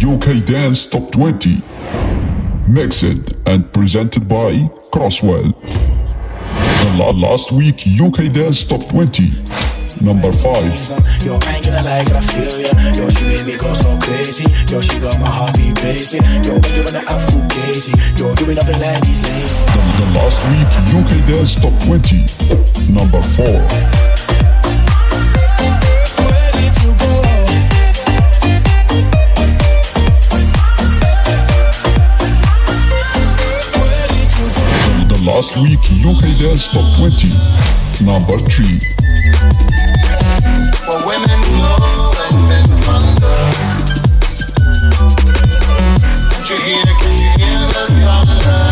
UK Dance Top 20. Mixed and presented by Kross Well. The la- last week UK Dance Top 20. Number 5. Yo, I ain't gonna lie, I feel ya. Yo, she made me go so crazy. Yo, she got my heartbeat racing. Yo, when you wanna act full gazy. Yo, doing up the ladies lane. The, the last week UK Dance Top 20. Number 4. Last week UK Dance Top 20. Number 3. For women glow and men wonder. Can't you hear, can you hear the thunder?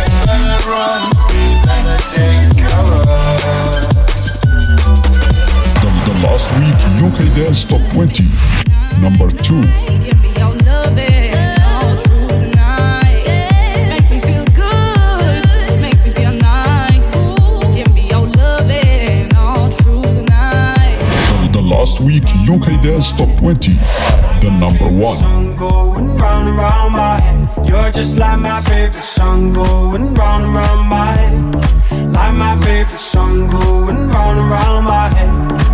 You better run, you better take cover. The, the last week UK Dance Top 20. Number 2. Last week UK Dance Top 20. The number 1. going round and round my head. You're just like my favorite song going round and round my head. Like my favorite song going round and round my head.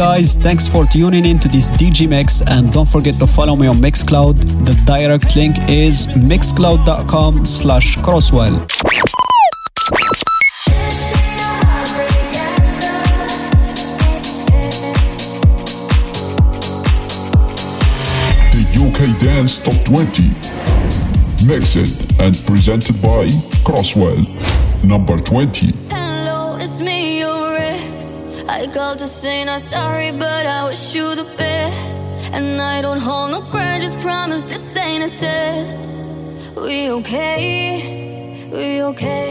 Guys, thanks for tuning in to this DG Mix and don't forget to follow me on Mixcloud. The direct link is mixcloud.com slash crosswell. The UK Dance Top 20. Mixed and presented by Kross Well. Number 20. I called to say not sorry, but I wish you the best. And I don't hold no grudges, promise this ain't a test. We okay? We okay?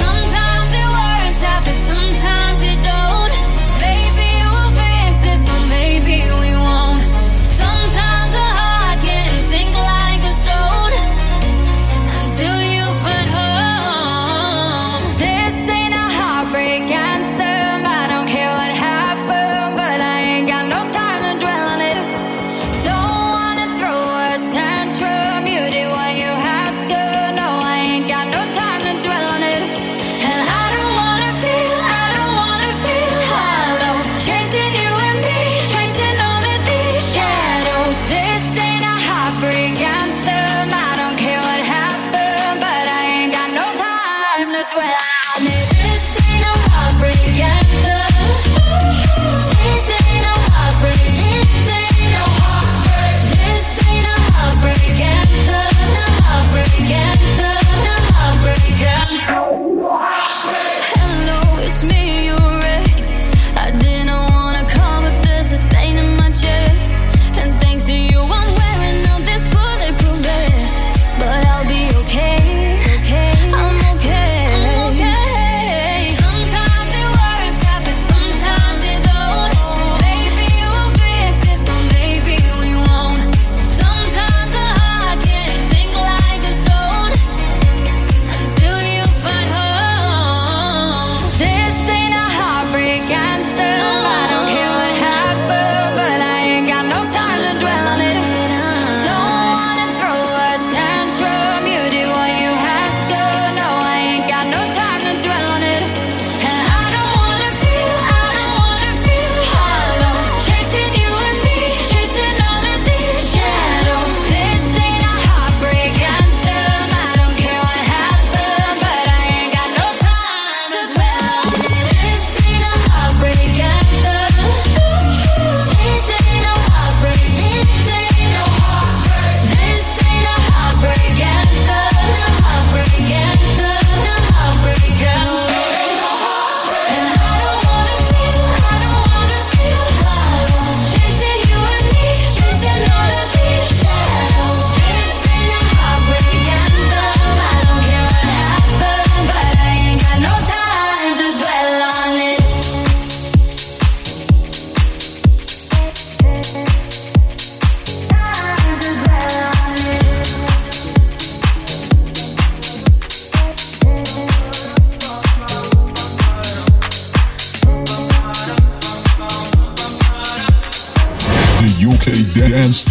Sometimes it works out, but sometimes it don't. Maybe we'll fix this, or maybe we won't.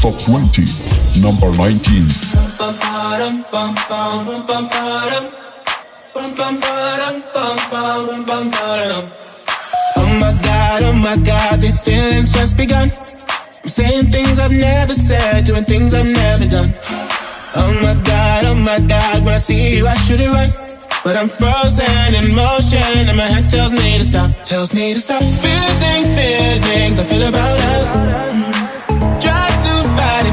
Top 20, number 19. Oh my god, oh my god, these feelings just begun. I'm saying things I've never said, doing things I've never done. Oh my god, oh my god, when I see you, I should it right. But I'm frozen in motion, and my head tells me to stop, tells me to stop. Feeling feelings I feel about us. It,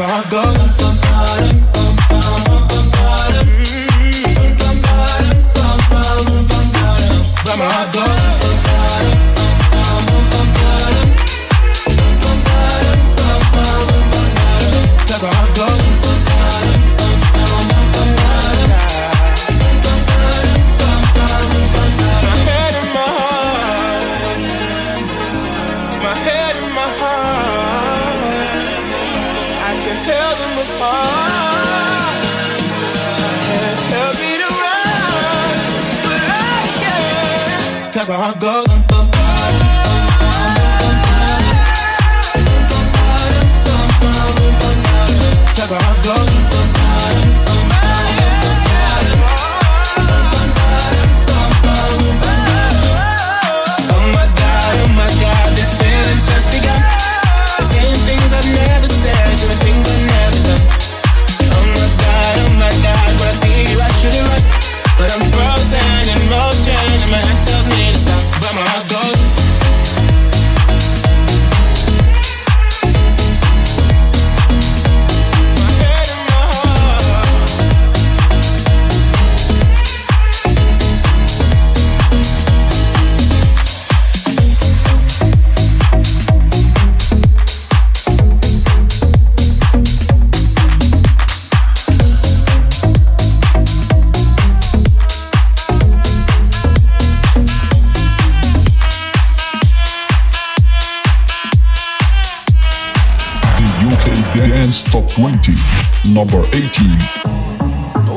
Ba-dum. Cause my my heart goes. 20, number 18.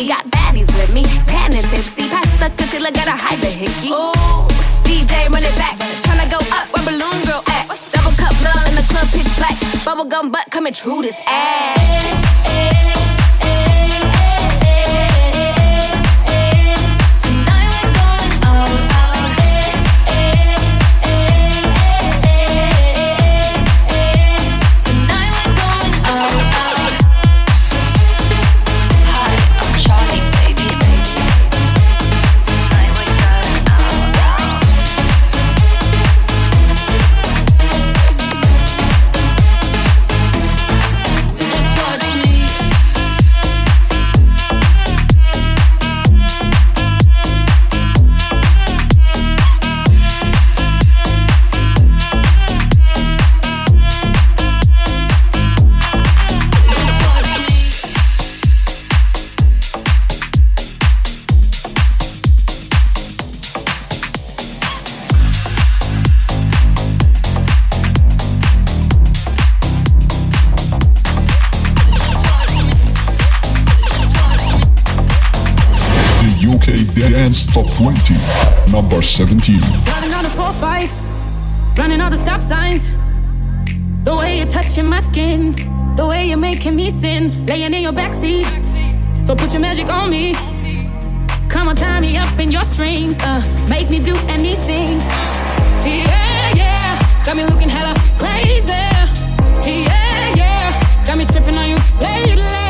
Gucci, got baddies with me. Tan and tipsy, pass the concealer, gotta hide the hickey. Ooh, DJ run it back, tryna go up where balloon girl at. Double cup love in the club, pitch black. Bubble gum butt coming true this ass. top 20, number 17. Running on a 4 5, running all the stop signs. The way you're touching my skin, the way you're making me sin, laying in your backseat. So put your magic on me. Come on, tie me up in your strings, uh, make me do anything. Yeah, yeah, got me looking hella crazy. Yeah, yeah, got me tripping on you lately.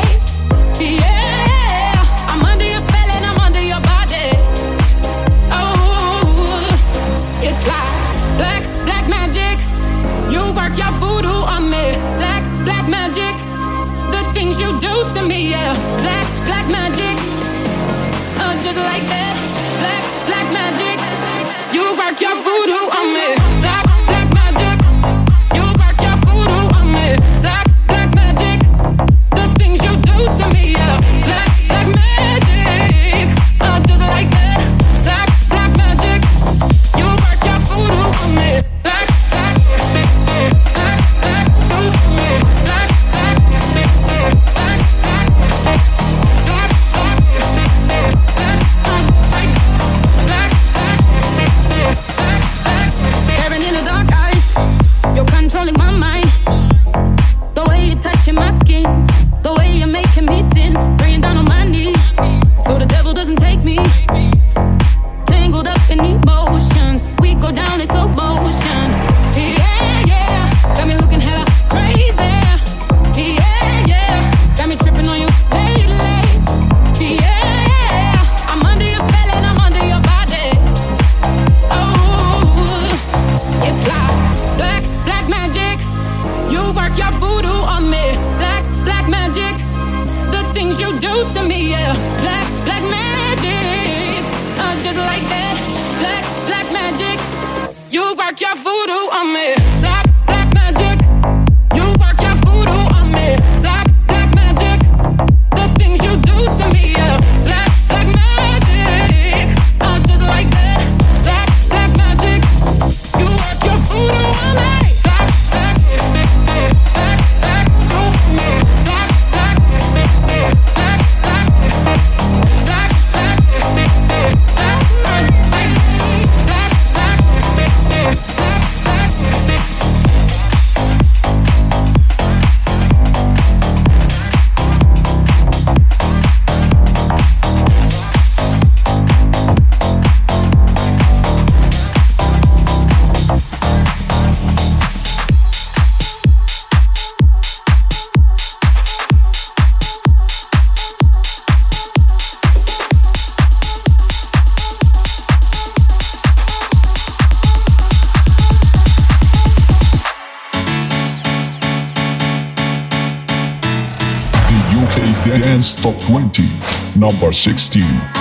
number 16.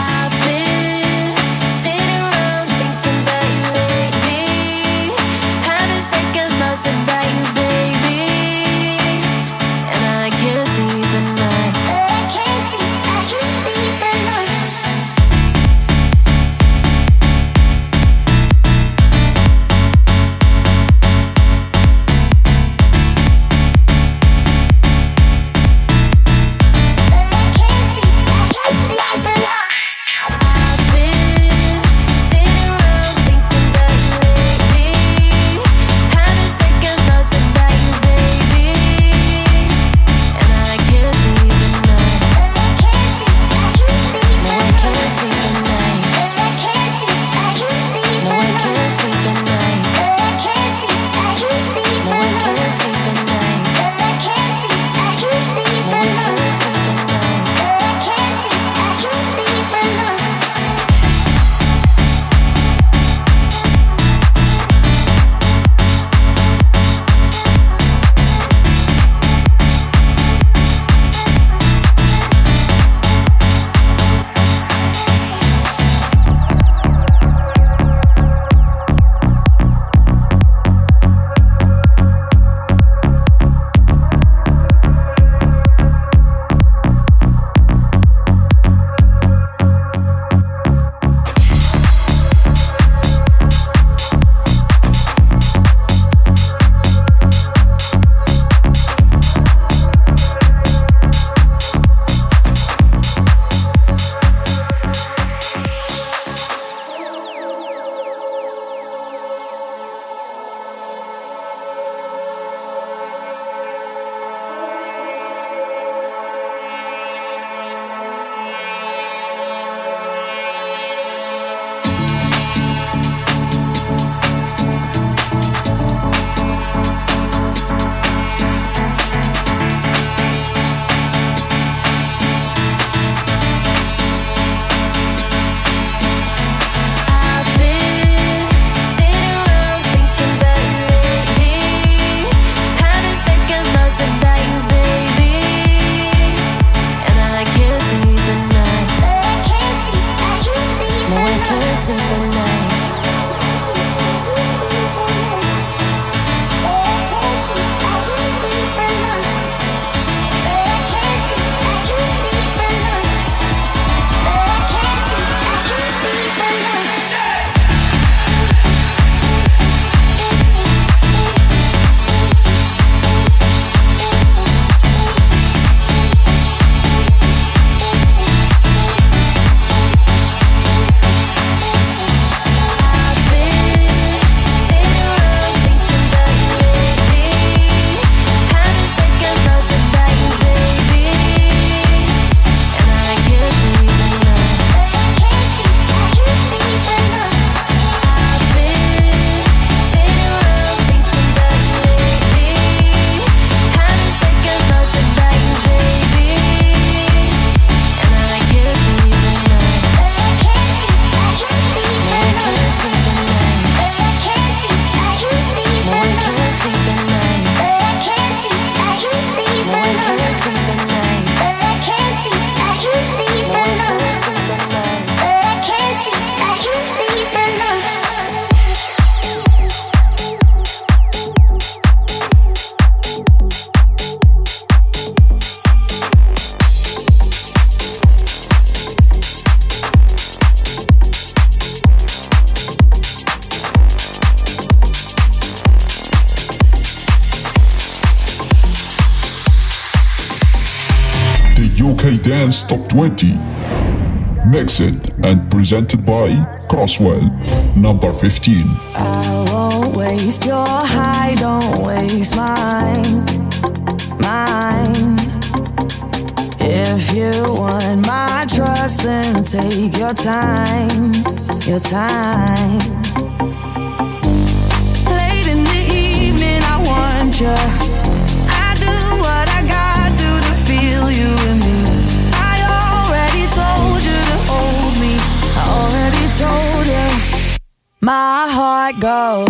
20. Mixed and presented by Kross Well, number 15. I won't waste your high, don't waste mine. Mine. If you want my trust, then take your time. Your time. Late in the evening, I want you. my heart goes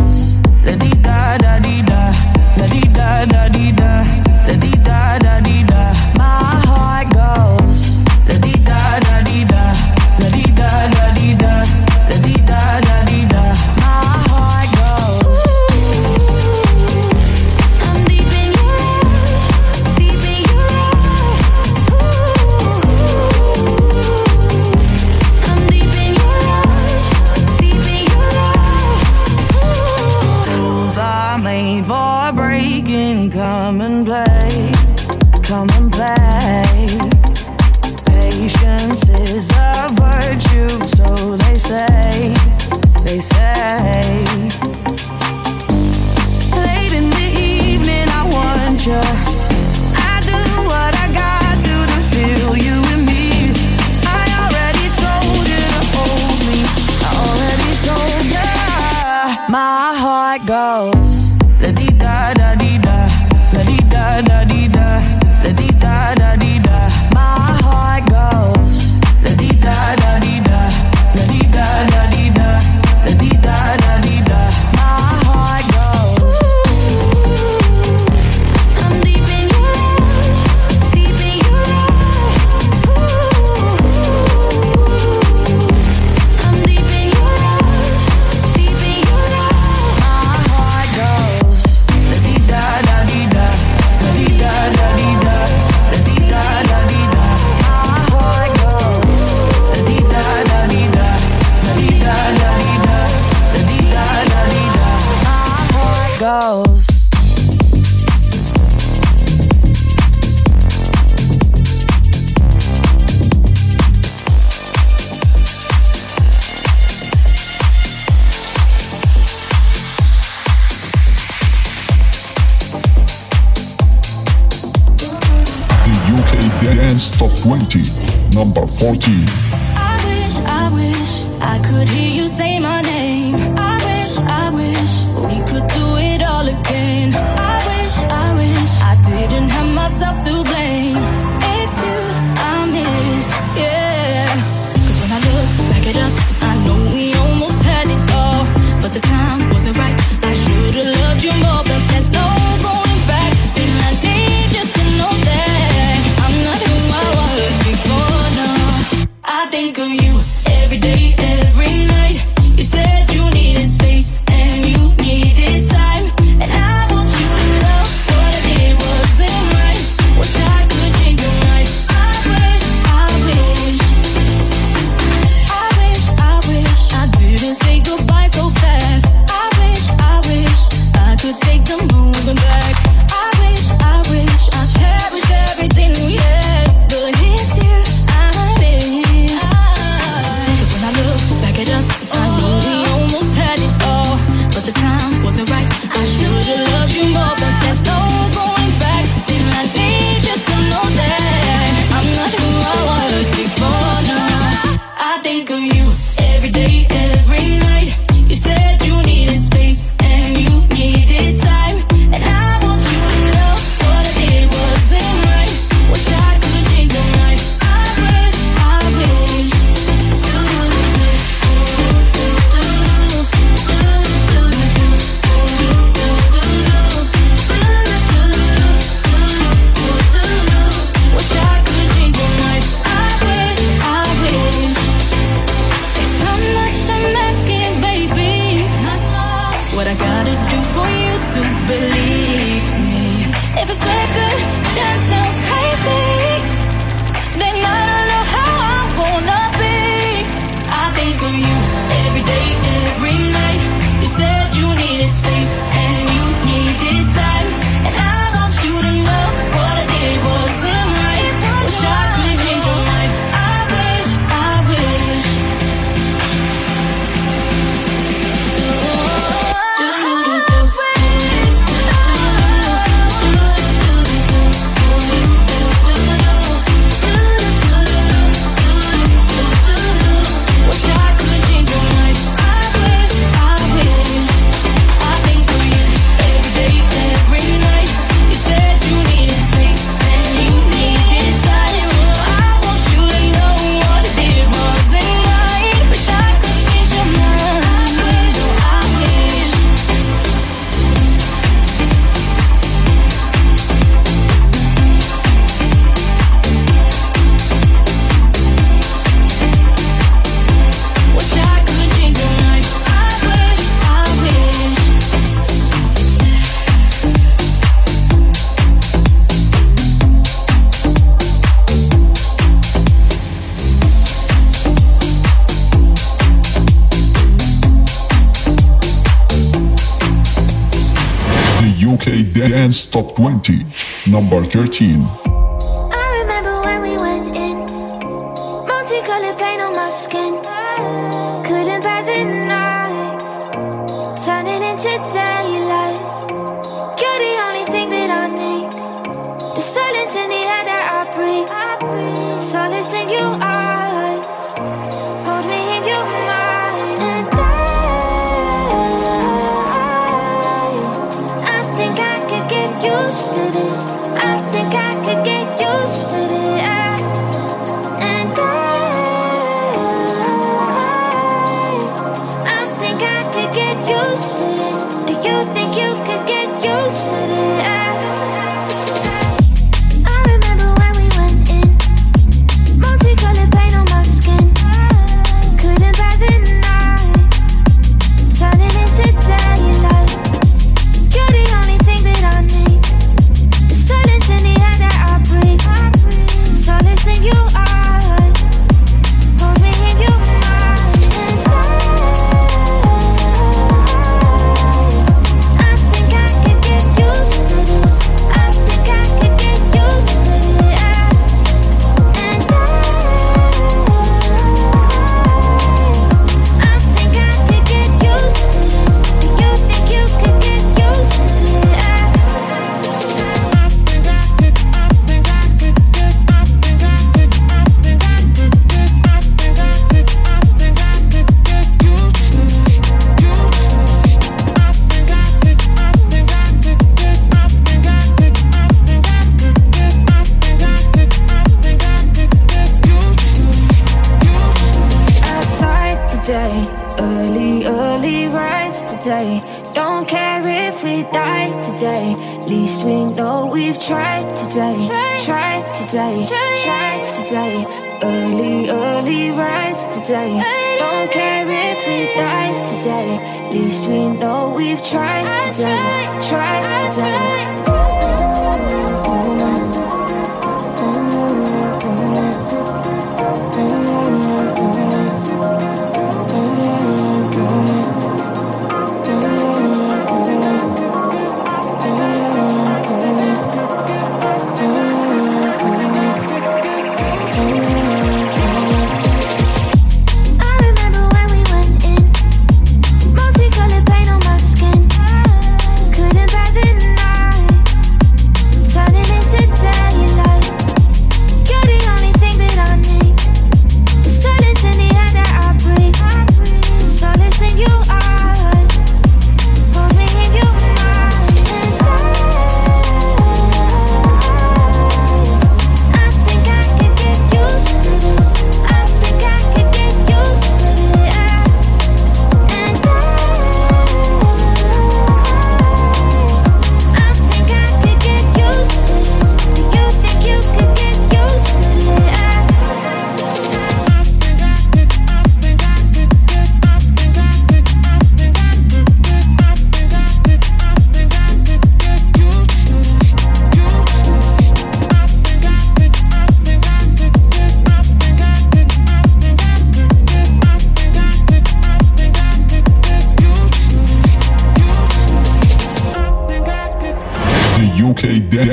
Dance Top 20, number 13.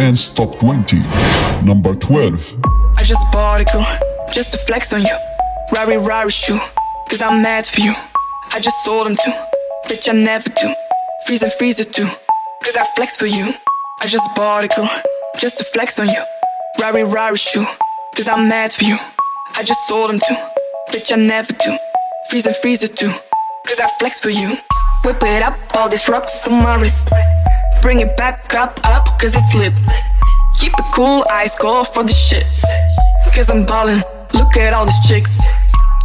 Dance Top 20, number 12. I just bought a girl, just to flex on you. Rari Rari shoe, cause I'm mad for you. I just sold them to, bitch I never do. Freeze and freezer too, cause I flex for you. I just bought a girl, just to flex on you. Rari Rari shoe, cause I'm mad for you. I just sold them to, bitch I never do. Freeze and freezer too, cause I flex for you. Whip it up, all these rocks on my wrist. Bring it back up, up, cause it's lit. Keep it cool, eyes go for the shit. Cause I'm ballin', look at all these chicks.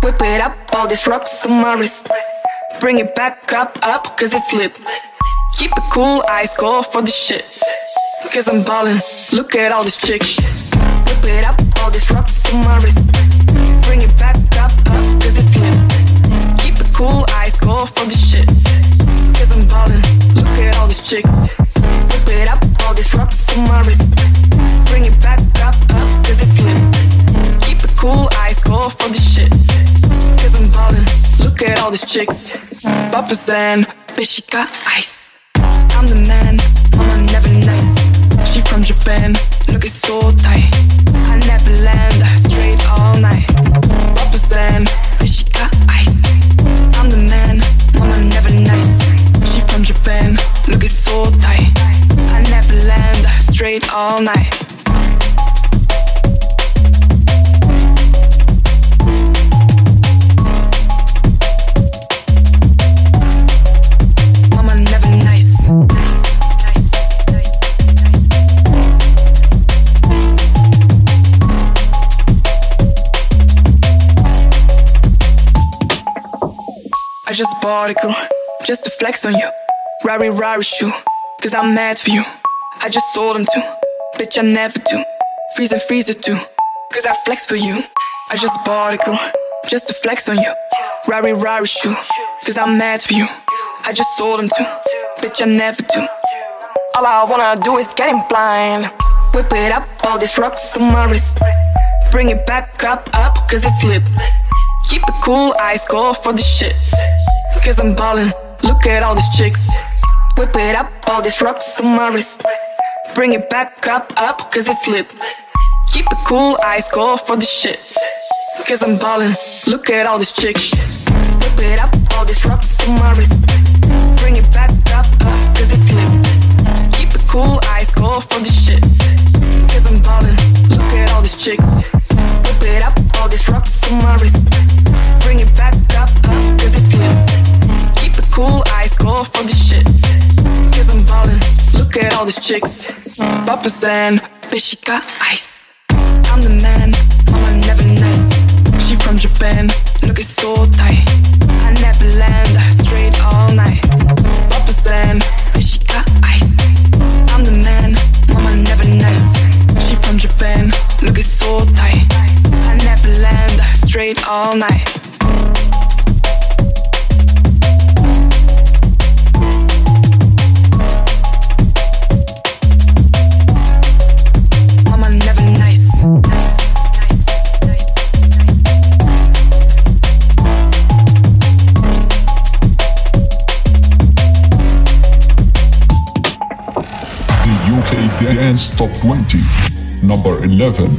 Whip it up, all these rocks on my wrist. Bring it back up, up, cause it's lit. Keep it cool, eyes go for the shit. Cause I'm ballin', look at all these chicks. Whip it up, all these rocks on my wrist. Bring it back up, up, cause it's lit. Keep it cool, eyes go for the shit. Cause I'm ballin', look at all these chicks it up, all these rocks on my wrist. Bring it back up, up, cause it's lit. Keep it cool, ice cold from the shit. Cause I'm ballin', look at all these chicks. Papa's and bitch, she got ice. I'm the man, mama never nice. She from Japan, look it so tight. I never land, straight all night. Papa's and bitch, she got ice. I'm the man, mama never nice. She from Japan, look it so tight. I just bought a girl just to flex on you. Rari Rari shoe, cause I'm mad for you. I just sold them to. bitch, I never do. Freeze and freezer too, cause I flex for you. I just bought a girl just to flex on you. Rari Rari shoe, cause I'm mad for you. I just sold them to. bitch, I never do. All I wanna do is get him blind. Whip it up, all these rocks on my wrist. Bring it back up, up, cause it's lit. Keep it cool, eyes go for the shit. Cause I'm ballin', look at all these chicks. Whip it up, all these rocks on my wrist. Bring it back up, up, cause it's lit. Keep it cool, eyes go for the shit. Cause I'm ballin', look at all these chicks. Whip it up, all these rocks on my wrist. Bring it back up, up, cause it's lit. Keep it cool, eyes go for the shit. Cause I'm ballin', look at all these chicks. Whip it up, all these rocks on my wrist. Bring it back up, up, cause it's lit. Keep it cool, eyes go for the shit. Cause I'm ballin', look at all these chicks. Papa's and bitch, she got ice. I'm the man, mama never nice. She from Japan, look it's so tight. I never land, straight all night. Papa's and bitch, she got ice. I'm the man, mama never nice. She from Japan, look it's so tight. I never land, straight all night. Dance Top 20. Number 11.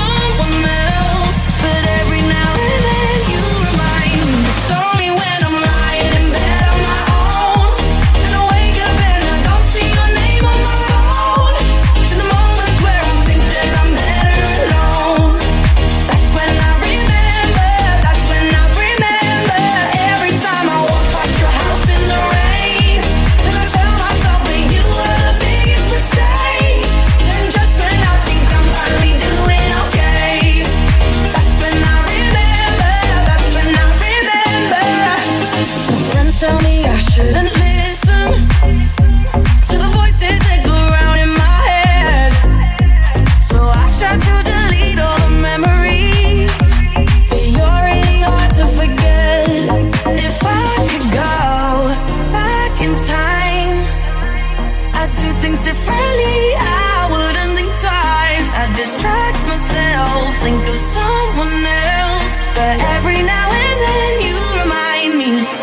I do things differently, I wouldn't think twice. I distract myself, think of someone else. But every now and then you remind me.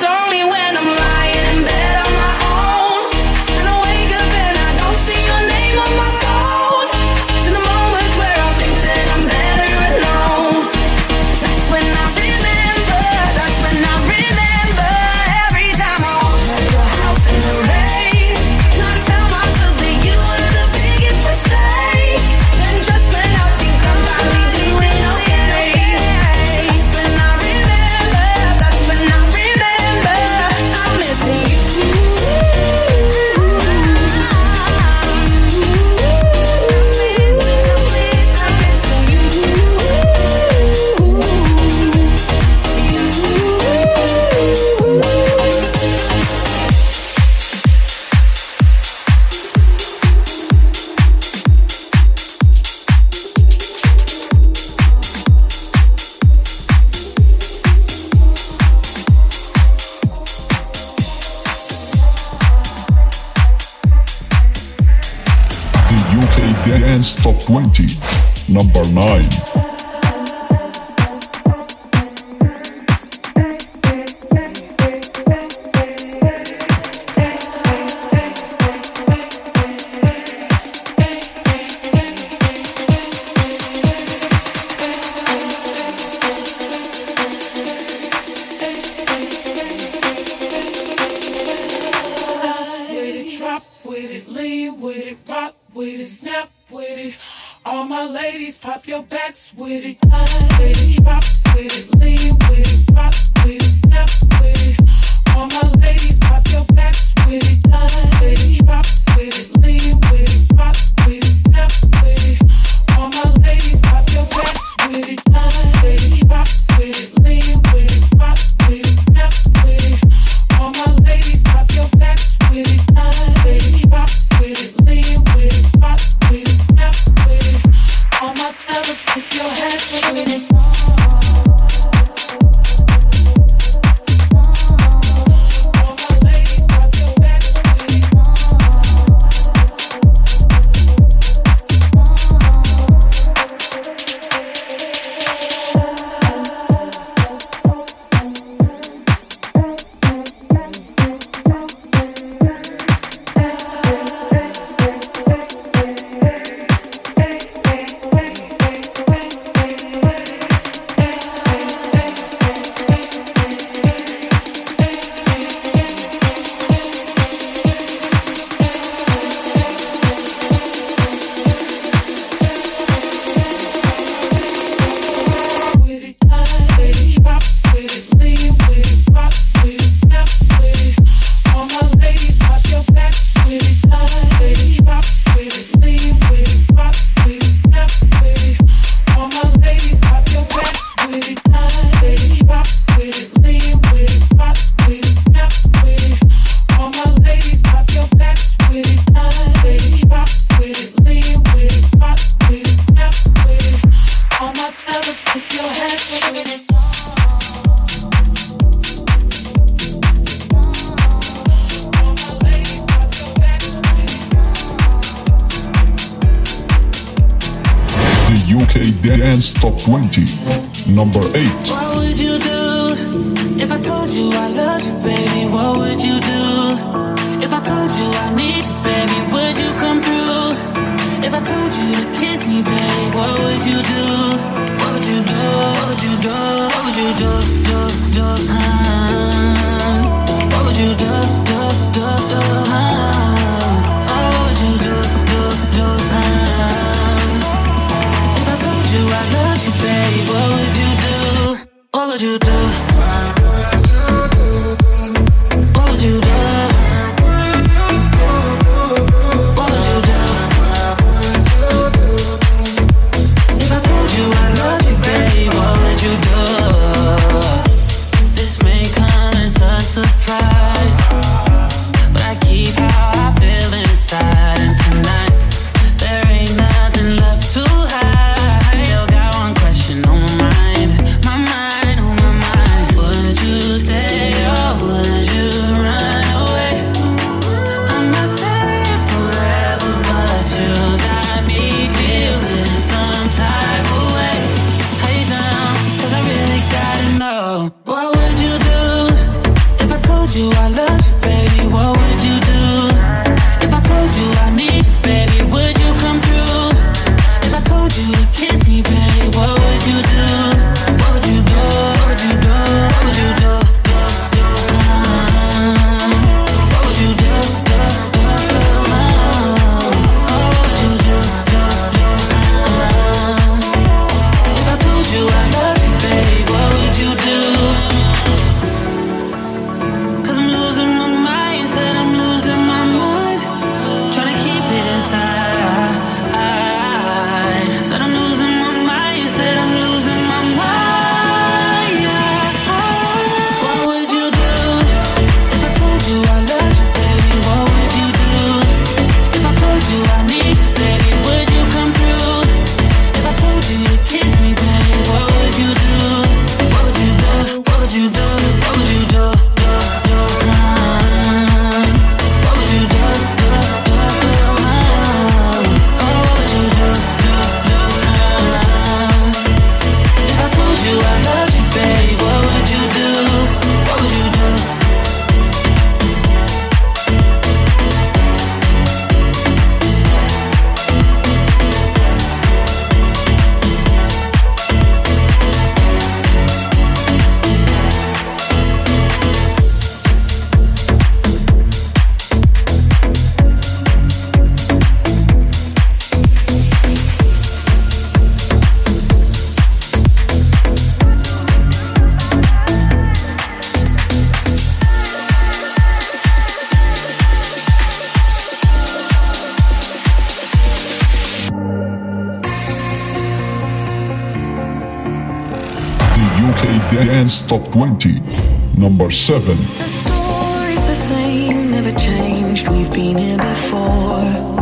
top 20. Number 7. The story's the same, never changed. We've been here before.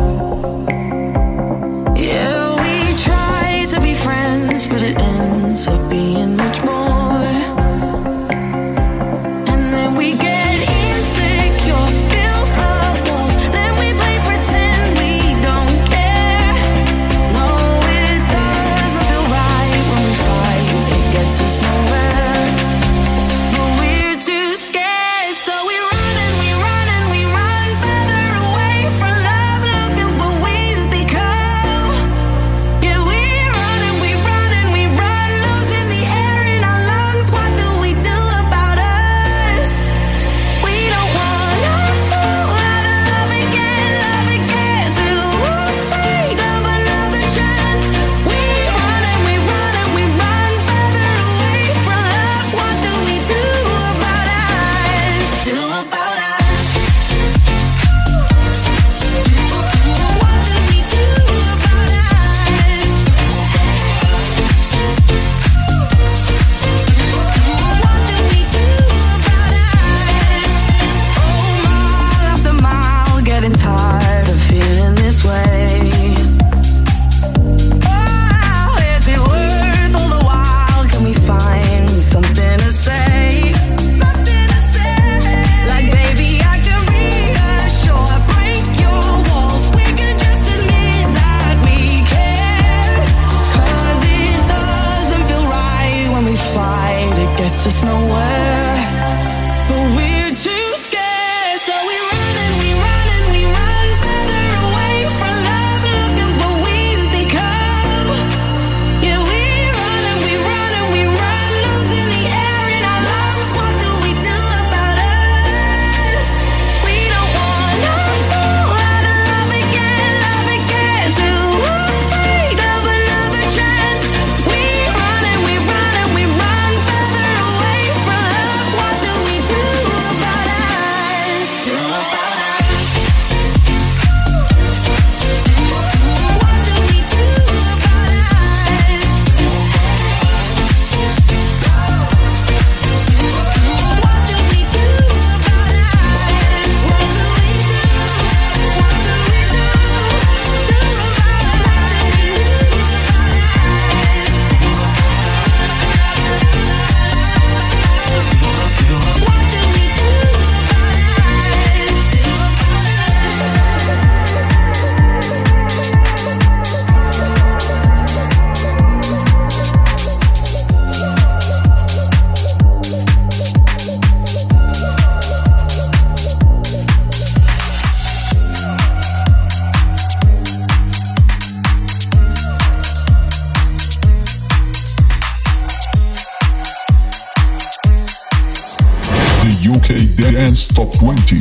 Top 20.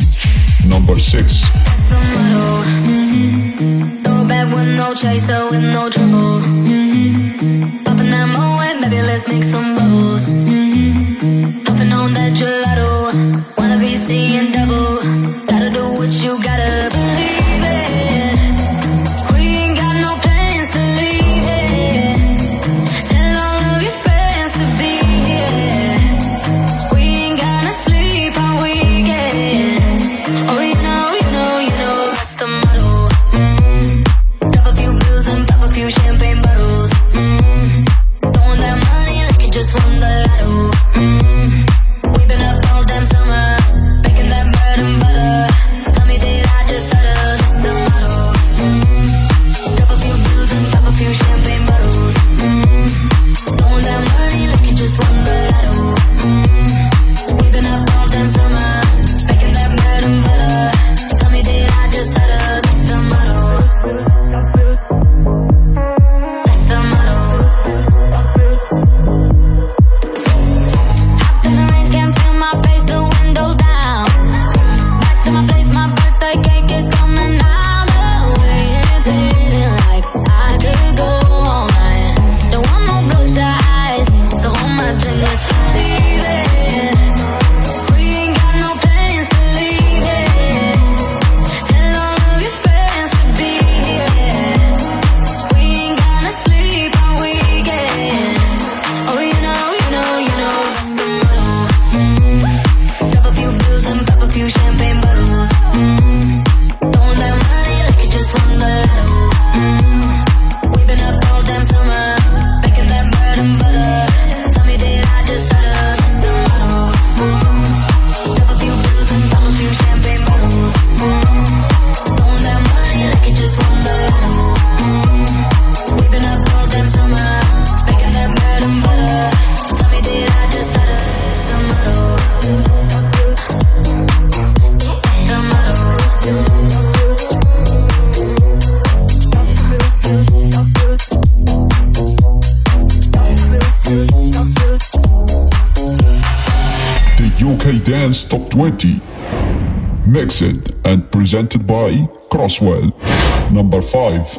Number 6. the motto. Throw back with no chaser, with no trouble. Popping that baby, let's make some bubbles. Twenty. Mixed and presented by Kross Well. Number 5.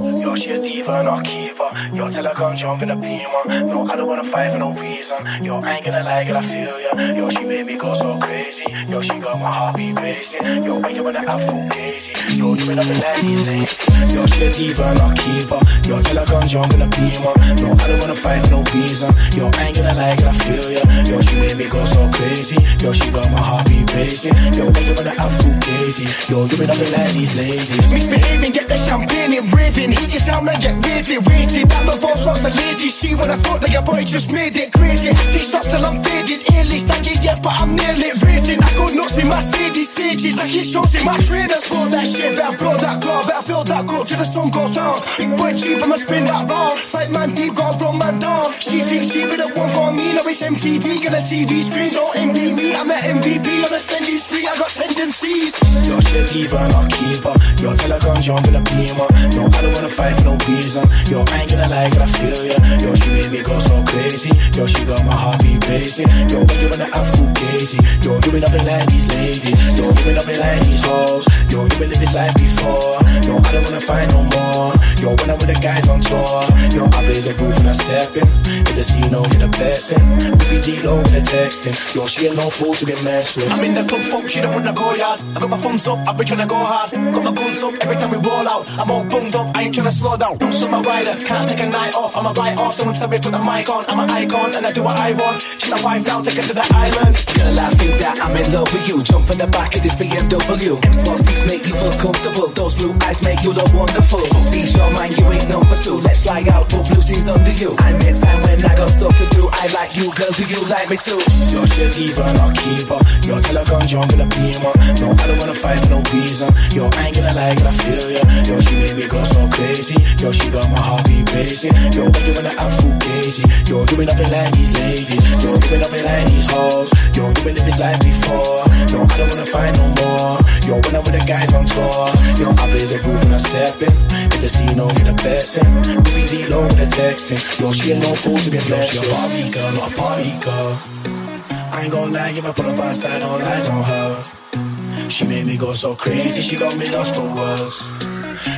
Yo, tell her come jump in a beamer. Uh. No, I don't wanna fight for no reason. Yo, I ain't gonna lie, girl, I feel ya. Yo, she made me go so crazy. Yo, she got my heartbeat racing. Yo, when you wanna have full crazy. Yo, you in like these ladies. Yo, she a diva, not keeper. Yo, tell her come jump in a beamer. Uh. No, I don't wanna fight for no reason. Yo, I ain't gonna lie, girl, I feel ya. Yo, she made me go so crazy. Yo, she got my heartbeat racing. Yo, when you wanna have full crazy. Yo, you up in like these ladies. Misbehaving, get the champagne in raving. He gets out and get raving, wasted. That love falls lost a lady. She when I thought like a boy just made it crazy. Six shots till I'm faded. A-list, I get yet, but I'm nearly racing. I go nuts in my city stages. I get shots in my trainers for that shit. Better blow that car, better fill that cup till the sun goes down. Big boy cheap, I'ma spin that round. Fight man deep, got from my down. She thinks she be the one for me. No, it's MTV, get a TV screen. Don't envy me. I'm the MVP on a spending spree. I got tendencies. Yo, she a diva, not keeper. Yo, tell her come jump in a beamer. No, I don't wanna fight for no reason. Yo, I ain't gonna girl, I feel ya. Yo, she made me go so crazy. Yo, she got my heart heartbeat racing. Yo, when you wanna have full crazy. Yo, you been up in like these ladies. Yo, you been up in like these hoes. Yo, you been live this life before. Yo, I don't wanna fight no more. Yo, when I'm with the guys on tour. Yo, I blaze a groove and I step in. Hit the scene, no, get a blessing. BBG low with the texting. Yo, she ain't no fool to be messed with. I'm in the club, fuck, she don't wanna go yard. I got my thumbs up, I've been tryna go hard. Got my guns up every time we roll out. I'm all bummed up, I ain't tryna slow down. Boots on my rider, can't take a night off. I'm a write off, someone tell me put the mic on. I'm an icon and I do what I want. She's my wife now, take her to the islands. Girl, I think that I'm in love with you. Jump in the back of this BMW. M small seats make you feel comfortable. Those blue eyes make you look wonderful. Fuck these your mind, you ain't number two. Let's fly out, put blue jeans under you. I'm in fine when I got stuff to do. I like you, girl. Do you like me too? Yo, she a diva, not keeper. Yo, tell her come jump in a beamer. No, I don't wanna fight for no reason. Yo, I ain't gonna lie, girl, I feel ya. Yo, she made me go so crazy. Yo, she got my heartbeat racing. Yo, when you wanna have full crazy. Yo, you been up in like these ladies. Yo, you been up in like these hoes. Yo, you been live this life before. No, I don't wanna fight no more. Yo, when I'm with the guys on tour. Yo, I blaze a groove and I step in. Hit the scene, no, get a blessing. BBD low with the texting. Yo, she ain't no fool to be blessed. Yo, she a Barbie girl, not a party girl. I ain't gonna lie, if I pull up outside, all eyes on her. She made me go so crazy, she got me lost for words.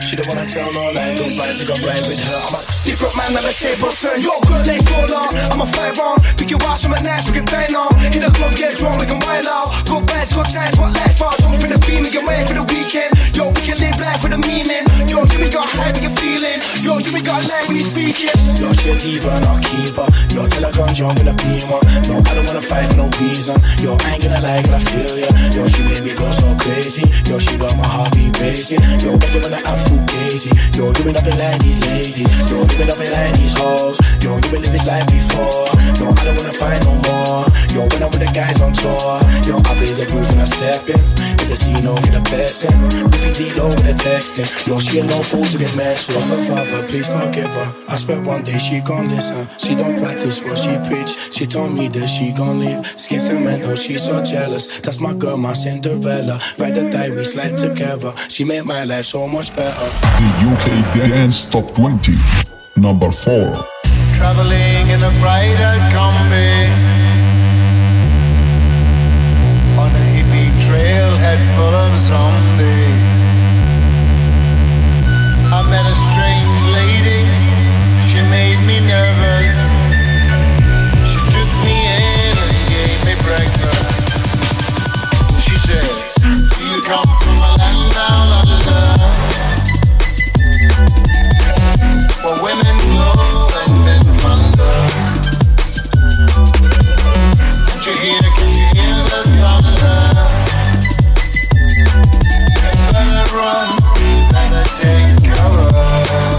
She don't wanna tell no lies, don't fight to go right with her. I'm a different man on the table, turn your girl like roller. I'm a fire on, pick your ass from a nice, we can dine on. Hit the club, get drunk, we can wild out. Go bad, go times, what last bar, don't the beam, we can wait for the weekend. Yo, we can live life with a meaning. Yo, you me got high, we can feeling. Yo, you me got line when you speaking. Yo, she a diva and I'll keep her. Yo, tell her come jump with a beamer. No, I don't wanna fight for no reason. Yo, I ain't gonna lie, I feel ya. Yo, she made me go so crazy. Yo, she got my heartbeat racing. Yo, make it wanna have crazy. Yo, you been up like these ladies. Yo, you been up like these hoes. Yo, you been live this life before. Yo, I don't wanna fight no more. Yo, when I'm with the guys on tour. Yo, I blaze a groove and I step in. In the scene, no, get a blessing. Rippy D low with the texting. Yo, she ain't no fool to get messed with. Her father, please forgive her. I swear one day she gon' listen. She don't practice what she preach. She told me that she gon' leave. Skin cement, no, she's so jealous. That's my girl, my Cinderella. Ride the we slide together. She made my life so much better. The UK Dance Top 20. Number 4. Traveling in a out combi On a hippie trailhead full of zombies I met a strange lady She made me nervous She took me in and gave me breakfast She said, you come from a land down under? Where women glow and men wonder Can't you hear, can you hear the thunder? Better run, better take cover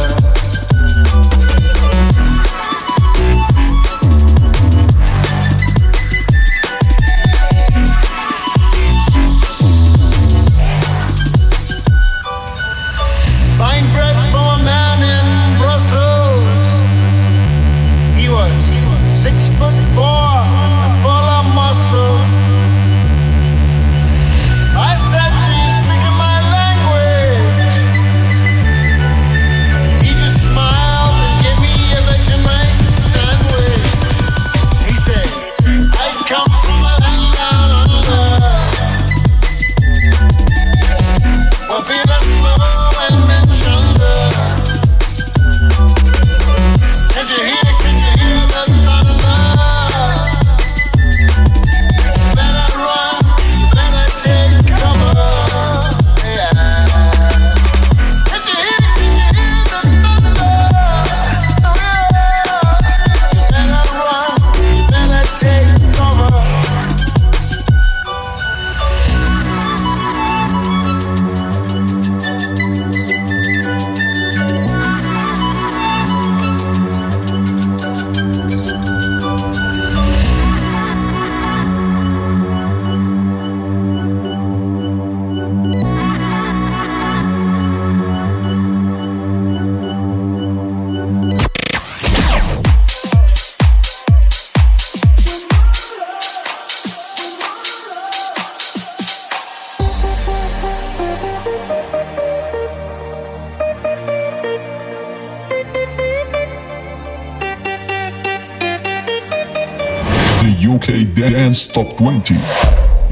Top 20.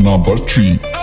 Number 3.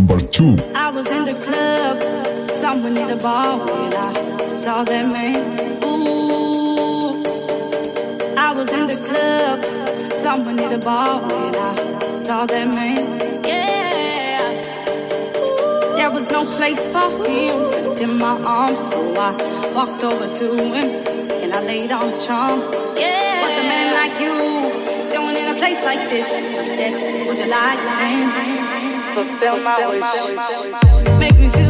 Number 2. I was in the club, someone in the bar when I saw that man. Ooh, I was in the club, someone in the bar when I saw that man. Yeah, there was no place for him in my arms, so I walked over to him and I laid on the charm. Yeah, what's a man like you doing in a place like this? I said, Would you like to dance? Fulfill my wish. Make me feel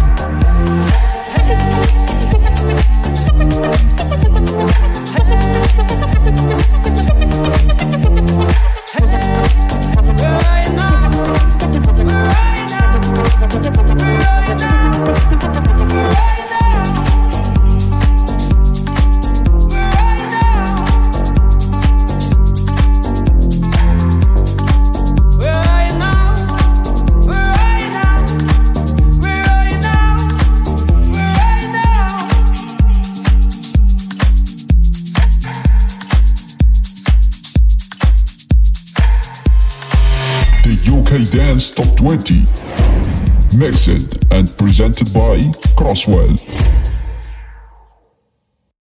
Mixed and presented by Kross Well.